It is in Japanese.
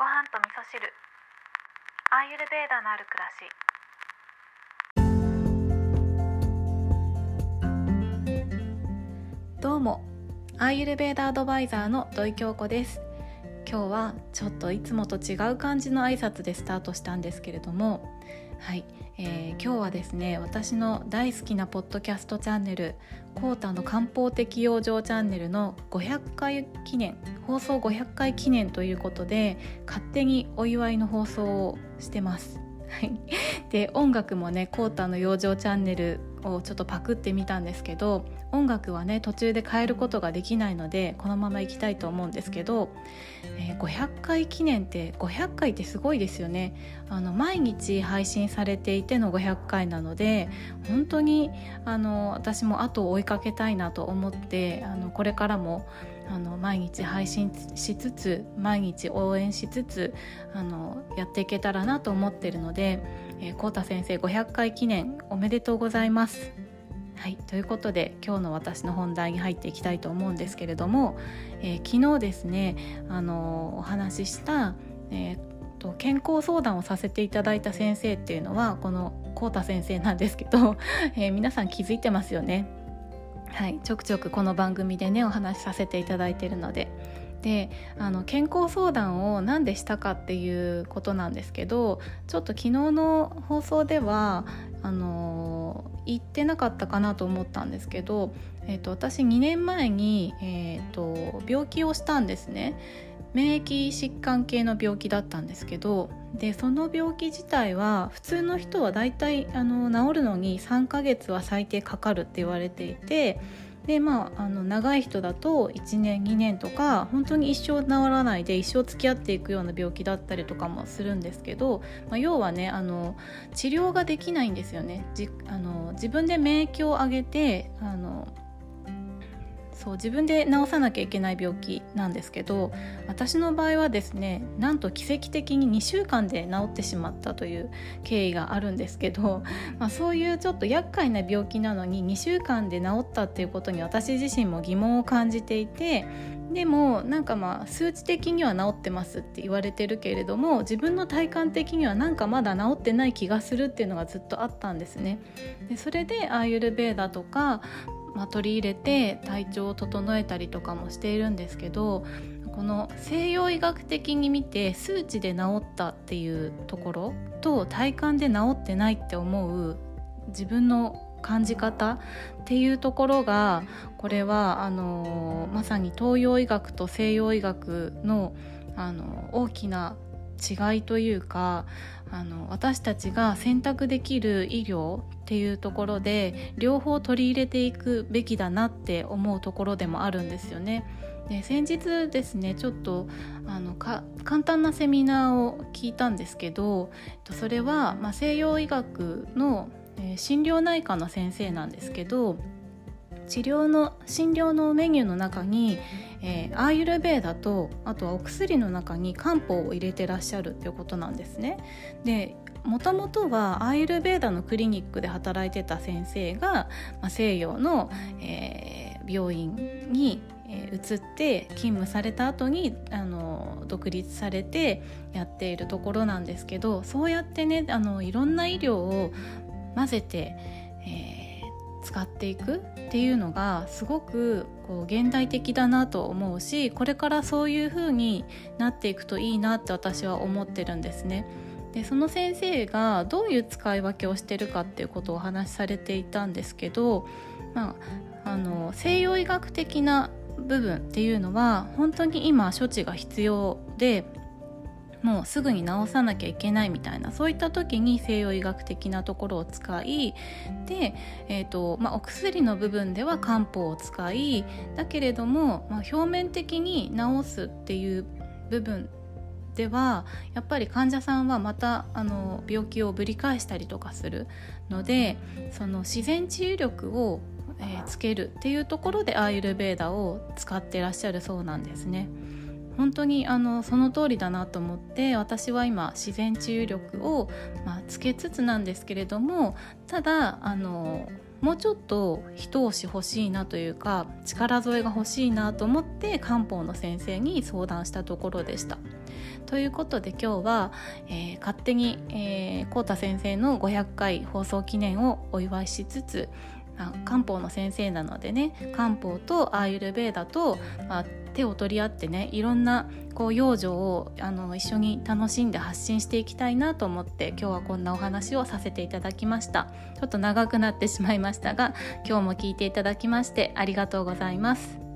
ご飯と味噌汁。アーユルベーダのある暮らし。どうもアーユルベーダアドバイザーの土井京子です。今日はちょっといつもと違う感じの挨拶でスタートしたんですけれどもはい、えー、今日はですね私の大好きなポッドキャストチャンネル「コータの漢方的養生チャンネル」の500回記念放送500回記念ということで勝手にお祝いの放送をしてます。で音楽もねコータの養生チャンネルをちょっとパクってみたんですけど音楽はね途中で変えることができないのでこのままいきたいと思うんですけど、えー、500回記念って500回ってすごいですよね。あの毎日配信されていての500回なので本当にあの私も後を追いかけたいなと思ってあのこれからもあの毎日配信しつつ毎日応援しつつあのやっていけたらなと思ってるので、えー、コー先生500回記念おめでとうございます。はいということで今日の私の本題に入っていきたいと思うんですけれども、えー、昨日ですねあのお話しした、えーと健康相談をさせていただいた先生っていうのはこのコータ先生なんですけど、えー、皆さん気づいてますよね。はい、ちょくちょくこの番組でねお話しさせていただいているのでであの健康相談を何でしたかっていうことなんですけどちょっと昨日の放送ではあの言ってなかったかなと思ったんですけど、えーと、私2年前に、えーと病気をしたんですね。免疫疾患系の病気だったんですけどでその病気自体は普通の人はだいたいあの治るのに3ヶ月は最低かかるって言われていてでまあ、あの長い人だと1年2年とか本当に一生治らないで一生付き合っていくような病気だったりとかもするんですけど、まあ、要はねあの治療ができないんですよね。じあの自分で免疫を上げてあのそう自分で治さなきゃいけない病気なんですけど私の場合はですねなんと奇跡的に2週間で治ってしまったという経緯があるんですけど、まあ、そういうちょっと厄介な病気なのに2週間で治ったっていうことに私自身も疑問を感じていてでもなんかまあ数値的には治ってますって言われてるけれども自分の体感的にはなんかまだ治ってない気がするっていうのがずっとあったんですね。でそれでアーユルベーダとかまあ、取り入れて体調を整えたりとかもしているんですけどこの西洋医学的に見て数値で治ったっていうところと体感で治ってないって思う自分の感じ方っていうところがこれはあのまさに東洋医学と西洋医学のあの大きな違いというかあの私たちが選択できる医療っていうところで両方取り入れていくべきだなって思うところでもあるんですよね。で先日ですねちょっとあの簡単なセミナーを聞いたんですけどそれは、まあ、西洋医学の、えー、心療内科の先生なんですけど治療の診療のメニューの中に、えー、アーユルベーダとあとはお薬の中に漢方を入れてらっしゃるっていうことなんですね。でもともとはアーユルベーダのクリニックで働いてた先生が、まあ、西洋の、えー、病院に移って勤務された後にあの独立されてやっているところなんですけどそうやってねあのいろんな医療を混ぜて、使っていくっていうのがすごくこう現代的だなと思うしこれからそういう風になっていくといいなって私は思ってるんですね。でその先生がどういう使い分けをしてるかっていうことをお話しされていたんですけど、まあ、あの西洋医学的な部分っていうのは本当に今処置が必要でもうすぐに治さなきゃいけないみたいなそういった時に西洋医学的なところを使いで、えーとまあ、お薬の部分では漢方を使いだけれども、まあ、表面的に治すっていう部分ではやっぱり患者さんはまたあの病気をぶり返したりとかするのでその自然治癒力を、えー、つけるっていうところでアーユルベーダを使ってらっしゃるそうなんですね。本当にあのその通りだなと思って私は今自然治癒力を、まあ、つけつつなんですけれどもただあのもうちょっと一押し欲しいなというか力添えが欲しいなと思って漢方の先生に相談したところでした。ということで今日は、えー、勝手に、えー、コー先生の500回放送記念をお祝いしつつ漢方の先生なのでね漢方とアーユルベーダと、まあ、手を取り合ってねいろんなこう養生をあの一緒に楽しんで発信していきたいなと思って今日はこんなお話をさせていただきましたちょっと長くなってしまいましたが今日も聞いていただきましてありがとうございます。